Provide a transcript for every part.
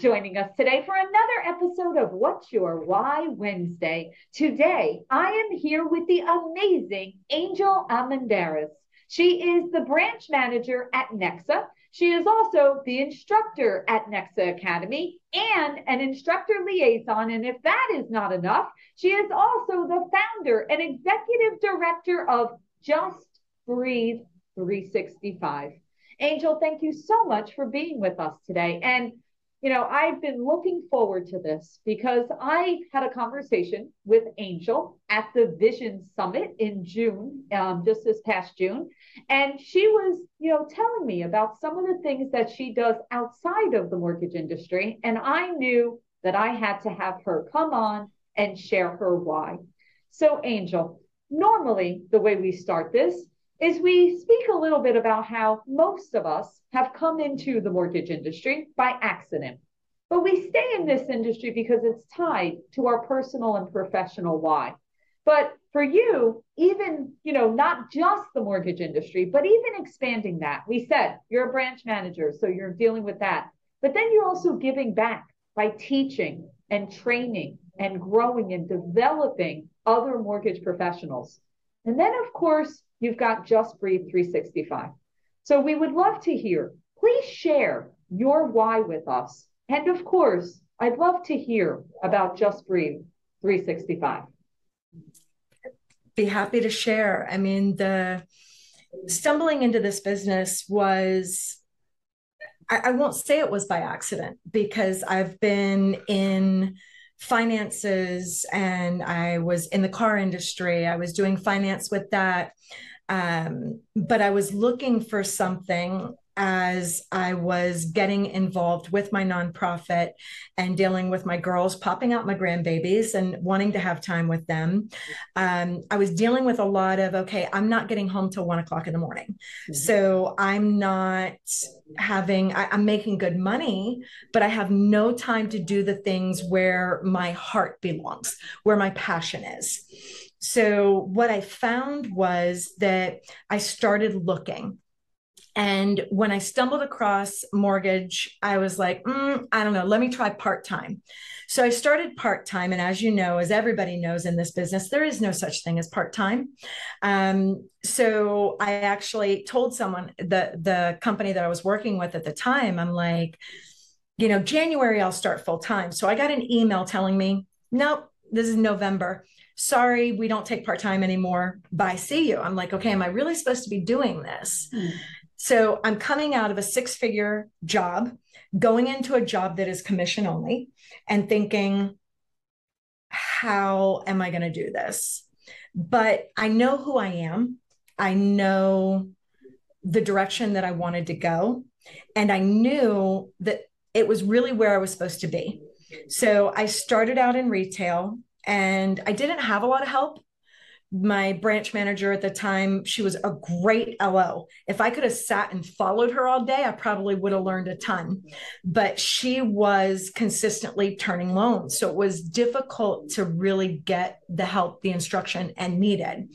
joining us today for another episode of What's Your Why Wednesday. Today, I am here with the amazing Angel Almendarez. She is the branch manager at Nexa. She is also the instructor at Nexa Academy and an instructor liaison. And if that is not enough, she is also the founder and executive director of Just Breathe 365. Angel, thank you so much for being with us today. And, you know, I've been looking forward to this because I had a conversation with Angel at the Vision Summit in June, um, just this past June. And she was, you know, telling me about some of the things that she does outside of the mortgage industry. And I knew that I had to have her come on and share her why. So, Angel, normally the way we start this is we speak a little bit about how most of us have come into the mortgage industry by accident. But we stay in this industry because it's tied to our personal and professional why. But for you, even, you know, not just the mortgage industry, but even expanding that, we said you're a branch manager, so you're dealing with that. But then you're also giving back by teaching and training and growing and developing other mortgage professionals. And then, of course, you've got Just Breathe 365. So we would love to hear. Please share your why with us. And of course, I'd love to hear about Just Breathe 365. Be happy to share. I mean, the stumbling into this business was I, won't say it was by accident because I've been in finances and I was in the car industry. I was doing finance with that. Um, but I was looking for something as I was getting involved with my nonprofit and dealing with my girls, popping out my grandbabies and wanting to have time with them. Um, I was dealing with a lot of, okay, I'm not getting home till one o'clock in the morning. Mm-hmm. So I'm not having, I, I'm making good money, but I have no time to do the things where my heart belongs, where my passion is. So, what I found was that I started looking and when I stumbled across mortgage, I was like, mm, I don't know, let me try part time. So I started part time. And as you know, as everybody knows in this business, there is no such thing as part time. Um, so I actually told someone, the, the company that I was working with at the time, I'm like, you know, January, I'll start full time. So I got an email telling me, nope, this is November. Sorry, we don't take part time anymore. Bye, see you. I'm like, okay, am I really supposed to be doing this? Hmm. So I'm coming out of a six figure job, going into a job that is commission only, and thinking, how am I going to do this? But I know who I am. I know the direction that I wanted to go. And I knew that it was really where I was supposed to be. So I started out in retail and I didn't have a lot of help my branch manager at the time, she was a great LO. If I could have sat and followed her all day, I probably would have learned a ton. But she was consistently turning loans. So it was difficult to really get the help, the instruction, and needed.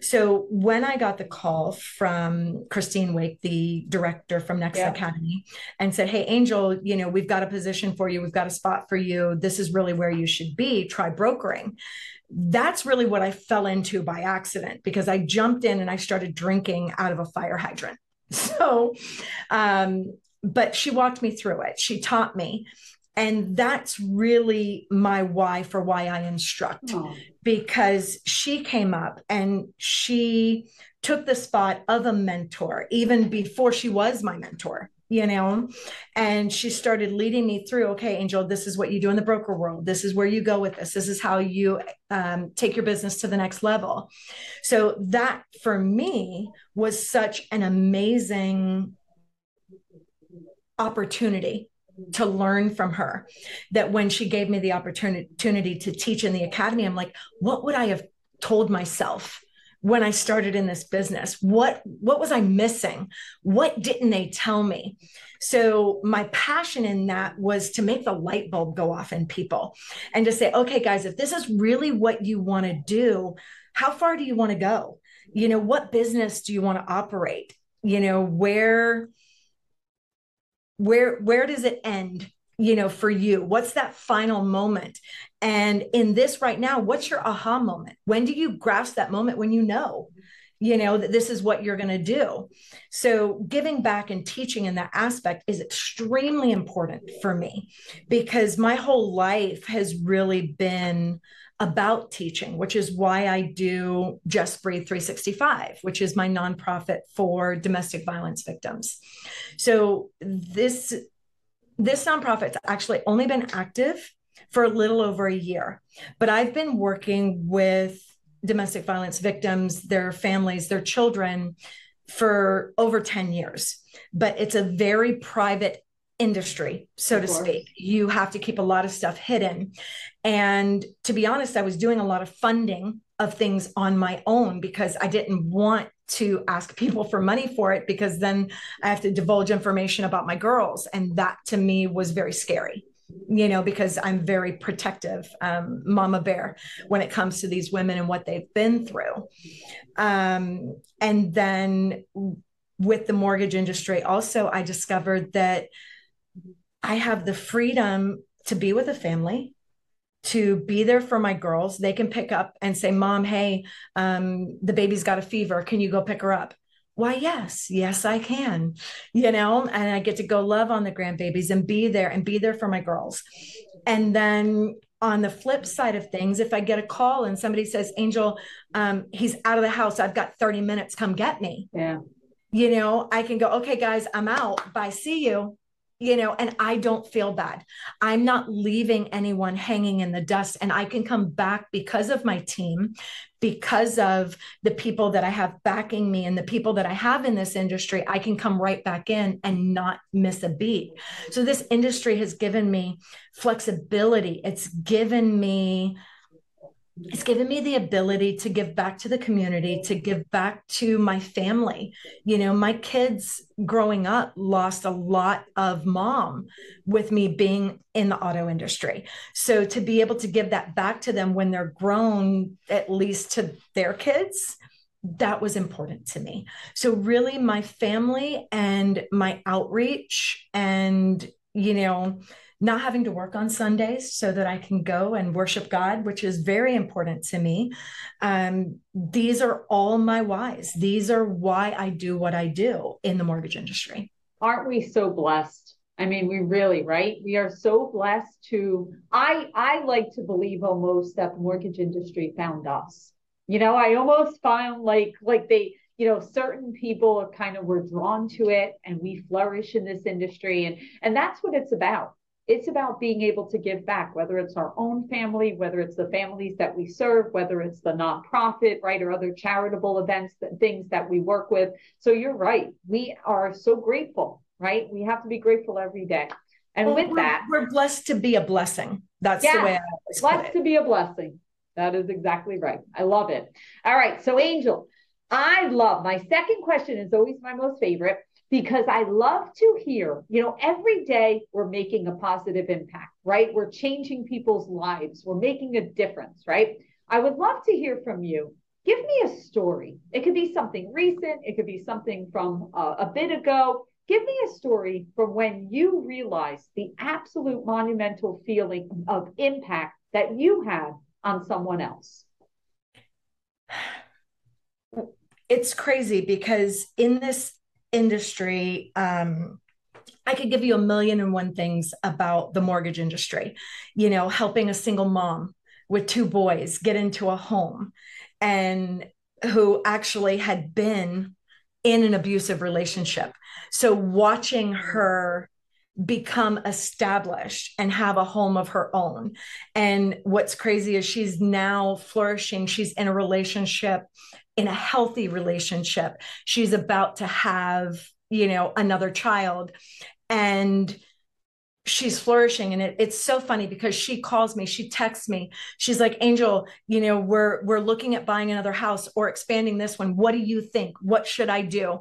So when I got the call from Christine Wake, the director from Nexa yeah. Academy, and said, Hey, Angel, you know, we've got a position for you, we've got a spot for you. This is really where you should be. Try brokering that's really what I fell into by accident because I jumped in and I started drinking out of a fire hydrant. So, um, but she walked me through it. She taught me. And that's really my why for why I instruct oh. because she came up and she took the spot of a mentor even before she was my mentor you know and she started leading me through okay angel this is what you do in the broker world. This is where you go with this. This is how you um, take your business to the next level. So that for me was such an amazing opportunity to learn from her that when she gave me the opportunity to teach in the academy i'm like what would i have told myself when I started in this business? What what was I missing? What didn't they tell me? So my passion in that was to make the light bulb go off in people and to say, okay, guys, if this is really what you want to do, how far do you want to go? You know, what business do you want to operate? You know, where where where does it end you know, for you? What's that final moment? And in this right now, what's your aha moment? When do you grasp that moment when you know, you know, that this is what you're going to do? So giving back and teaching in that aspect is extremely important for me because my whole life has really been about teaching, which is why I do Just Breathe 365, which is my nonprofit for domestic violence victims. So this this nonprofit's actually only been active for a little over a year, but I've been working with domestic violence victims, their families, their children for over 10 years. But it's a very private industry, so to speak. You have to keep a lot of stuff hidden. And to be honest, I was doing a lot of funding of things on my own because I didn't want to ask people for money for it because then I have to divulge information about my girls. And that to me was very scary, you know, because I'm very protective, um, mama bear, when it comes to these women and what they've been through. Um, and then with the mortgage industry, also, I discovered that I have the freedom to be with a family, to be there for my girls. They can pick up and say, Mom, hey, um, the baby's got a fever. Can you go pick her up? Why, yes, yes, I can, you know, and I get to go love on the grandbabies and be there and be there for my girls. And then on the flip side of things, if I get a call and somebody says, Angel, um, he's out of the house, I've got 30 minutes, come get me. Yeah. You know, I can go, okay, guys, I'm out. Bye. See you you know, and I don't feel bad. I'm not leaving anyone hanging in the dust. And I can come back because of my team, because of the people that I have backing me and the people that I have in this industry. I can come right back in and not miss a beat. So, this industry has given me flexibility, it's given me it's given me the ability to give back to the community, to give back to my family. You know, my kids growing up lost a lot of mom with me being in the auto industry. So to be able to give that back to them when they're grown, at least to their kids, that was important to me. So really my family and my outreach and you know not having to work on Sundays so that I can go and worship God, which is very important to me. Um, these are all my whys. These are why I do what I do in the mortgage industry. Aren't we so blessed? I mean, we really, right? We are so blessed to I I like to believe almost that the mortgage industry found us. You know, I almost found like like they you know certain people kind of were drawn to it and we flourish in this industry and and that's what it's about it's about being able to give back, whether it's our own family, whether it's the families that we serve, whether it's the nonprofit, right, or other charitable events, that, things that we work with. So you're right. We are so grateful, right? We have to be grateful every day. And well, with we're, that, we're blessed to be a blessing. That's yeah, the way I blessed to be a blessing. That is exactly right. I love it. All right. So, Angel, I love my second question is always my most favorite because I love to hear, you know, every day we're making a positive impact, right? We're changing people's lives, we're making a difference, right? I would love to hear from you. Give me a story. It could be something recent, it could be something from uh, a bit ago. Give me a story from when you realized the absolute monumental feeling of impact that you had on someone else. It's crazy because in this industry um, I could give you a million and one things about the mortgage industry, you know, helping a single mom with two boys get into a home and who actually had been in an abusive relationship. So watching her become established and have a home of her own. And what's crazy is she's now flourishing. She's in a relationship in a healthy relationship. She's about to have, you know, another child. And she's flourishing. And it, it's so funny because she calls me she texts me. She's like angel you know we're we're looking at buying another house or expanding this one. What do you think? What should i do?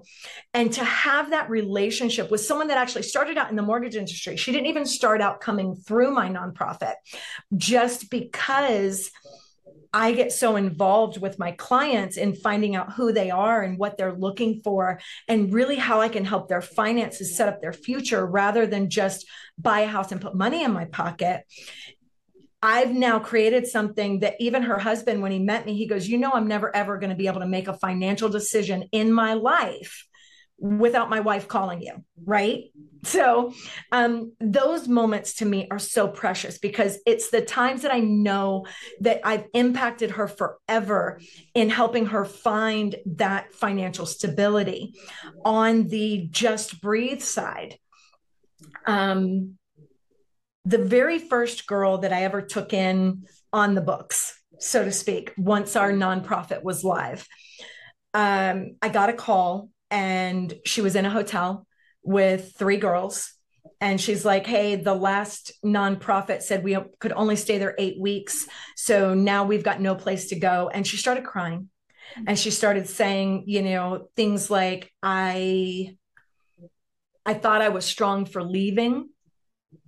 And to have that relationship with someone that actually started out in the mortgage industry she didn't even start out coming through my nonprofit just because I get so involved with my clients in finding out who they are and what they're looking for, and really how I can help their finances set up their future rather than just buy a house and put money in my pocket. I've now created something that even her husband, when he met me, he goes, You know, I'm never ever going to be able to make a financial decision in my life without my wife calling you right so um, those moments to me are so precious because it's the times that i know that i've impacted her forever in helping her find that financial stability on the just breathe side. Um, the very first girl that i ever took in on the books so to speak once our nonprofit was live um, i got a call and she was in a hotel with three girls. And she's like hey the last nonprofit said we could only stay there eight weeks. So now we've got no place to go. And she started crying. And she started saying you know things like i i thought i was strong for leaving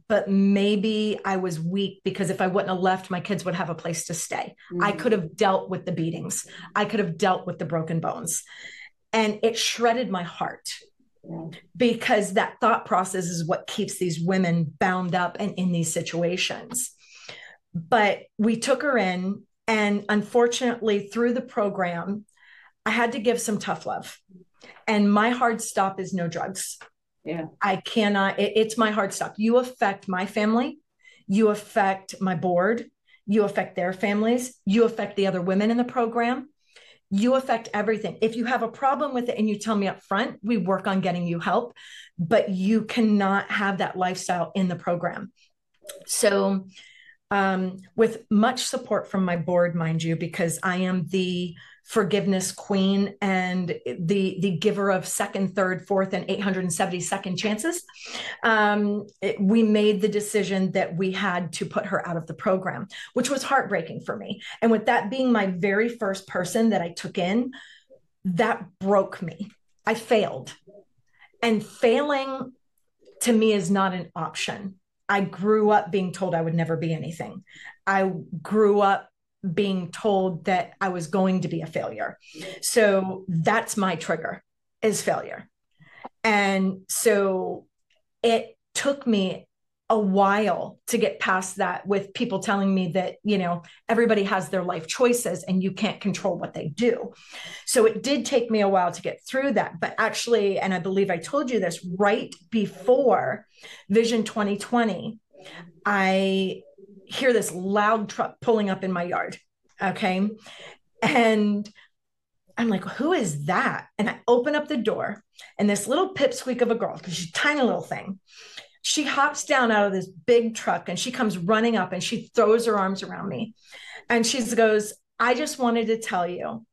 but maybe i was weak because if i wouldn't have left my kids would have a place to stay. Mm-hmm. i could have dealt with the beatings. I could have dealt with the broken bones. And it shredded my heart because that thought process is what keeps these women bound up and in these situations. But we took her in, and unfortunately, through the program, I had to give some tough love. And my hard stop is no drugs. Yeah. I cannot, it, it's my hard stop. You affect my family, you affect my board, you affect their families, you affect the other women in the program you affect everything. If you have a problem with it and you tell me up front, we work on getting you help, but you cannot have that lifestyle in the program. So, um, with much support from my board, mind you, because I am the forgiveness queen and the the giver of second third fourth and 870 second chances. Um, it, we made the decision that we had to put her out of the program which was heartbreaking for me. And with that being my very first person that i took in that broke me. I failed. And failing to me is not an option. I grew up being told i would never be anything. I grew up being told that I was going to be a failure. So that's my trigger is failure. And so it took me a while to get past that with people telling me that, you know, everybody has their life choices and you can't control what they do. So it did take me a while to get through that. But actually, and I believe I told you this right before Vision 2020, I hear this loud truck pulling up in my yard. Okay. And I'm like, who is that? And I open up the door, and this little pipsqueak of a girl, because she's a tiny little thing, she hops down out of this big truck and she comes running up and she throws her arms around me. And she goes, I just wanted to tell you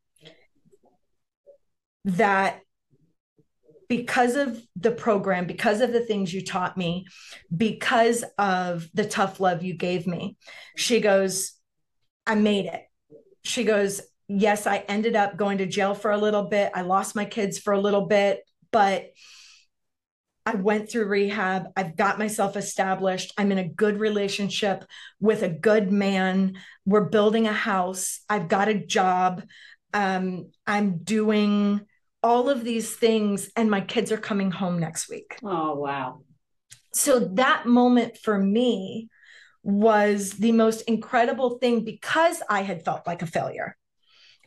that because of the program, because of the things you taught me, because of the tough love you gave me, she goes, I made it. She goes, Yes, I ended up going to jail for a little bit. I lost my kids for a little bit, but I went through rehab. I've got myself established. I'm in a good relationship with a good man. We're building a house. I've got a job. Um, I'm doing all of these things and my kids are coming home next week. Oh, wow. So that moment for me was the most incredible thing because I had felt like a failure.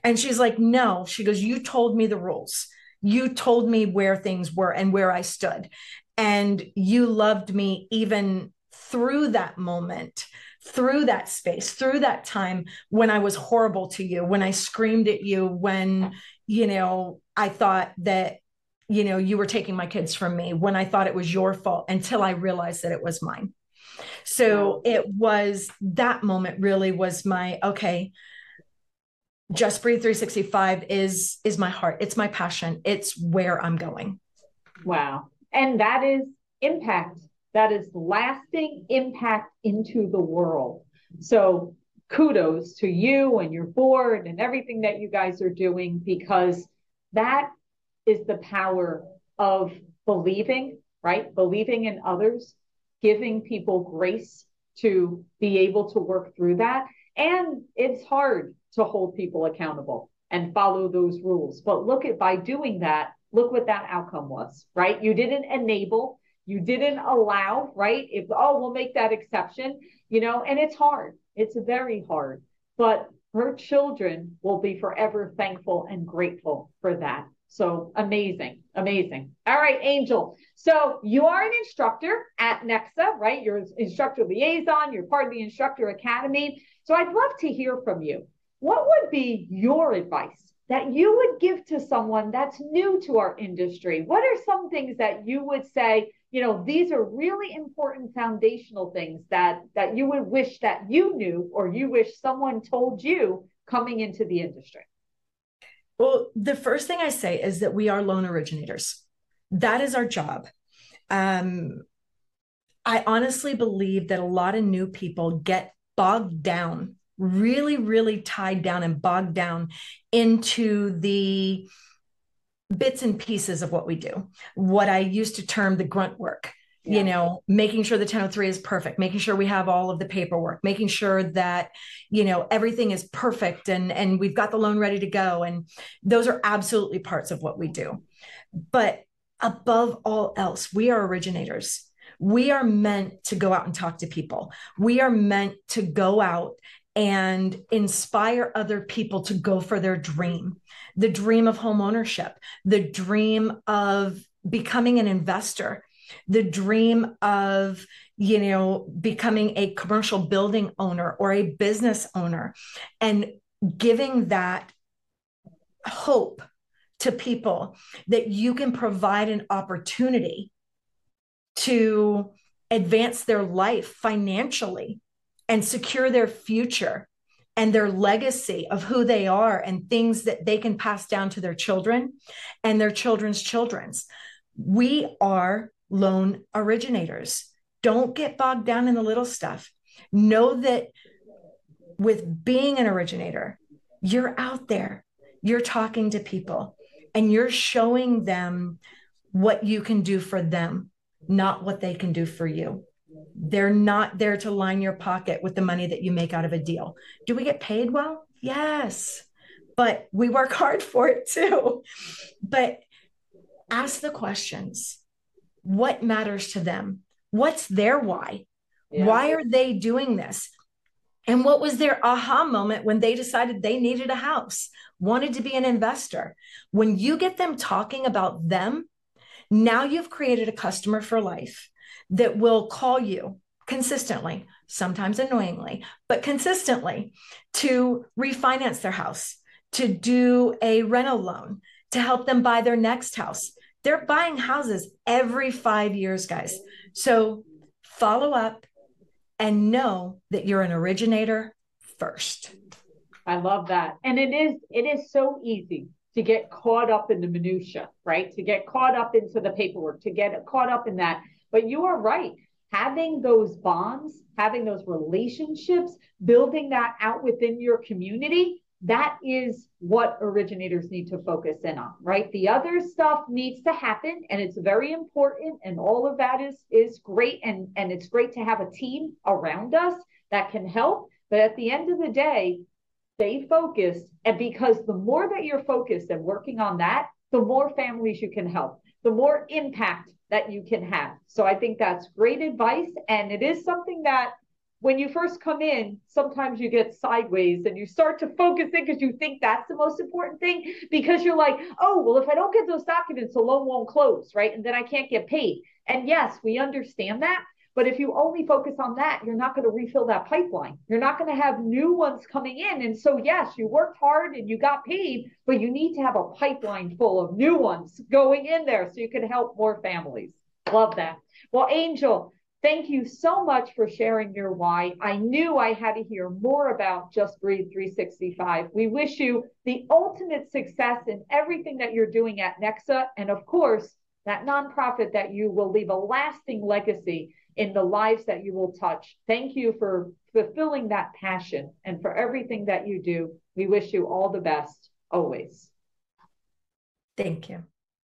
And she's like, No, she goes, You told me the rules. You told me where things were and where I stood. And you loved me even through that moment, through that space, through that time when I was horrible to you, when I screamed at you, when, you know, I thought that, you know, you were taking my kids from me, when I thought it was your fault until I realized that it was mine. So it was that moment really was my, okay, just breathe 365 is is my heart. It's my passion. It's where i'm going. Wow. And that is impact. That is lasting impact into the world. So kudos to you and your board and everything that you guys are doing because that is the power of believing, right? Believing in others, giving people grace to be able to work through that. And it's hard to hold people accountable and follow those rules. But look at by doing that, look what that outcome was, right? You didn't enable, you didn't allow, right? If, oh, we'll make that exception, you know, and it's hard. It's very hard. But her children will be forever thankful and grateful for that. So amazing, amazing. All right, Angel. So you are an instructor at Nexa, right? You're instructor liaison, you're part of the instructor academy. So I'd love to hear from you. What would be your advice that you would give to someone that's new to our industry? What are some things that you would say, you know, these are really important foundational things that that you would wish that you knew or you wish someone told you coming into the industry? Well, the first thing I say is that we are loan originators. That is our job. Um, I honestly believe that a lot of new people get bogged down, really, really tied down and bogged down into the bits and pieces of what we do, what I used to term the grunt work yeah. you know making sure the 1003 is perfect making sure we have all of the paperwork making sure that you know everything is perfect and and we've got the loan ready to go. And those are absolutely parts of what we do. But above all else we are originators. We are meant to go out and talk to people. We are meant to go out and inspire other people to go for their dream. The dream of home ownership the dream of becoming an investor the dream of you know becoming a commercial building owner or a business owner and giving that hope to people that you can provide an opportunity to advance their life financially and secure their future and their legacy of who they are and things that they can pass down to their children and their children's children's we are loan originators. Don't get bogged down in the little stuff. Know that with being an originator, you're out there, you're talking to people, and you're showing them what you can do for them, not what they can do for you. They're not there to line your pocket with the money that you make out of a deal. Do we get paid well? Yes. But we work hard for it too. But ask the questions what matters to them what's their why yeah. why are they doing this and what was their aha moment when they decided they needed a house wanted to be an investor when you get them talking about them now you've created a customer for life that will call you consistently sometimes annoyingly but consistently to refinance their house to do a rental loan to help them buy their next house they're buying houses every five years, guys. So follow up and know that you're an originator first. I love that. And it is it is so easy to get caught up in the minutia, right? To get caught up into the paperwork, to get caught up in that. But you are right. Having those bonds, having those relationships, building that out within your community that is what originators need to focus in on right the other stuff needs to happen and it's very important and all of that is is great and and it's great to have a team around us that can help but at the end of the day stay focused and because the more that you're focused and working on that the more families you can help the more impact that you can have so i think that's great advice and it is something that when you first come in, sometimes you get sideways and you start to focus in because you think that's the most important thing because you're like, oh, well, if I don't get those documents, the loan won't close, right? And then I can't get paid. And yes, we understand that. But if you only focus on that, you're not going to refill that pipeline. You're not going to have new ones coming in. And so, yes, you worked hard and you got paid, but you need to have a pipeline full of new ones going in there so you can help more families. Love that. Well, Angel, Thank you so much for sharing your why. I knew I had to hear more about Just Breathe 365. We wish you the ultimate success in everything that you're doing at Nexa. And of course, that nonprofit that you will leave a lasting legacy in the lives that you will touch. Thank you for fulfilling that passion and for everything that you do. We wish you all the best always. Thank you.